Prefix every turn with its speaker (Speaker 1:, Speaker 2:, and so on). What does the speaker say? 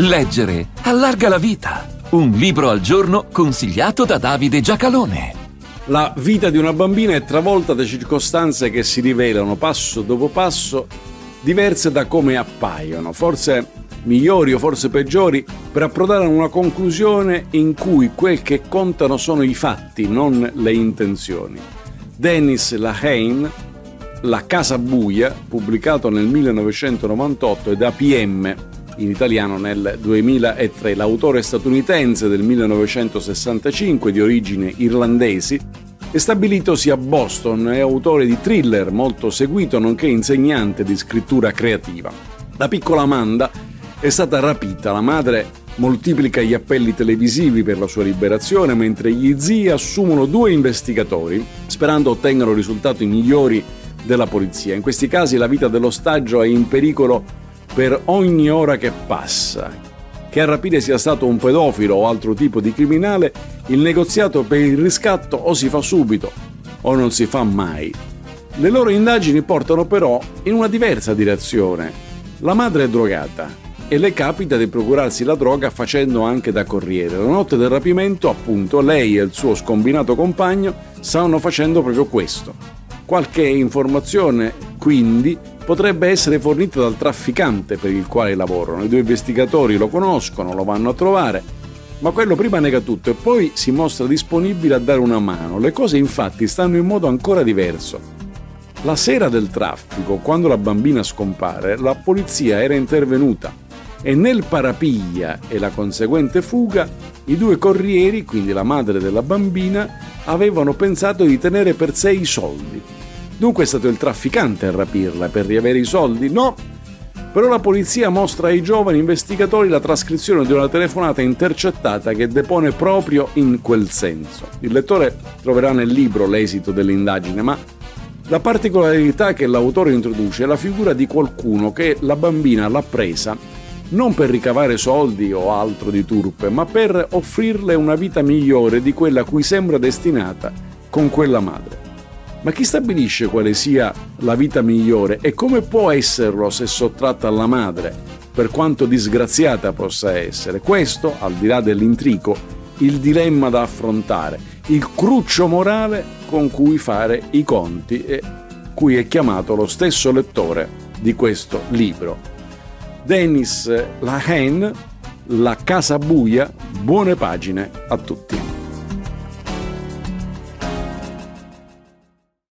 Speaker 1: Leggere allarga la vita. Un libro al giorno consigliato da Davide Giacalone.
Speaker 2: La vita di una bambina è travolta da circostanze che si rivelano passo dopo passo diverse da come appaiono, forse migliori o forse peggiori, per approdare a una conclusione in cui quel che contano sono i fatti, non le intenzioni. Dennis Lehane, La Casa Buia, pubblicato nel 1998 ed APM in italiano nel 2003. L'autore statunitense del 1965 di origini irlandesi è stabilitosi a Boston, è autore di thriller molto seguito nonché insegnante di scrittura creativa. La piccola Amanda è stata rapita, la madre moltiplica gli appelli televisivi per la sua liberazione mentre gli zii assumono due investigatori sperando ottengano risultati migliori della polizia. In questi casi la vita dell'ostaggio è in pericolo per ogni ora che passa. Che a rapire sia stato un pedofilo o altro tipo di criminale, il negoziato per il riscatto o si fa subito o non si fa mai. Le loro indagini portano però in una diversa direzione. La madre è drogata e le capita di procurarsi la droga facendo anche da corriere. La notte del rapimento, appunto, lei e il suo scombinato compagno stanno facendo proprio questo. Qualche informazione, quindi, potrebbe essere fornita dal trafficante per il quale lavorano. I due investigatori lo conoscono, lo vanno a trovare, ma quello prima nega tutto e poi si mostra disponibile a dare una mano. Le cose infatti stanno in modo ancora diverso. La sera del traffico, quando la bambina scompare, la polizia era intervenuta e nel parapiglia e la conseguente fuga i due corrieri, quindi la madre della bambina, avevano pensato di tenere per sé i soldi Dunque è stato il trafficante a rapirla per riavere i soldi? No. Però la polizia mostra ai giovani investigatori la trascrizione di una telefonata intercettata che depone proprio in quel senso. Il lettore troverà nel libro l'esito dell'indagine, ma la particolarità che l'autore introduce è la figura di qualcuno che la bambina l'ha presa non per ricavare soldi o altro di turpe, ma per offrirle una vita migliore di quella a cui sembra destinata con quella madre. Ma chi stabilisce quale sia la vita migliore e come può esserlo se sottratta alla madre, per quanto disgraziata possa essere? Questo, al di là dell'intrico, il dilemma da affrontare, il cruccio morale con cui fare i conti e cui è chiamato lo stesso lettore di questo libro. Dennis Lahain, La Casa Buia, buone pagine a tutti.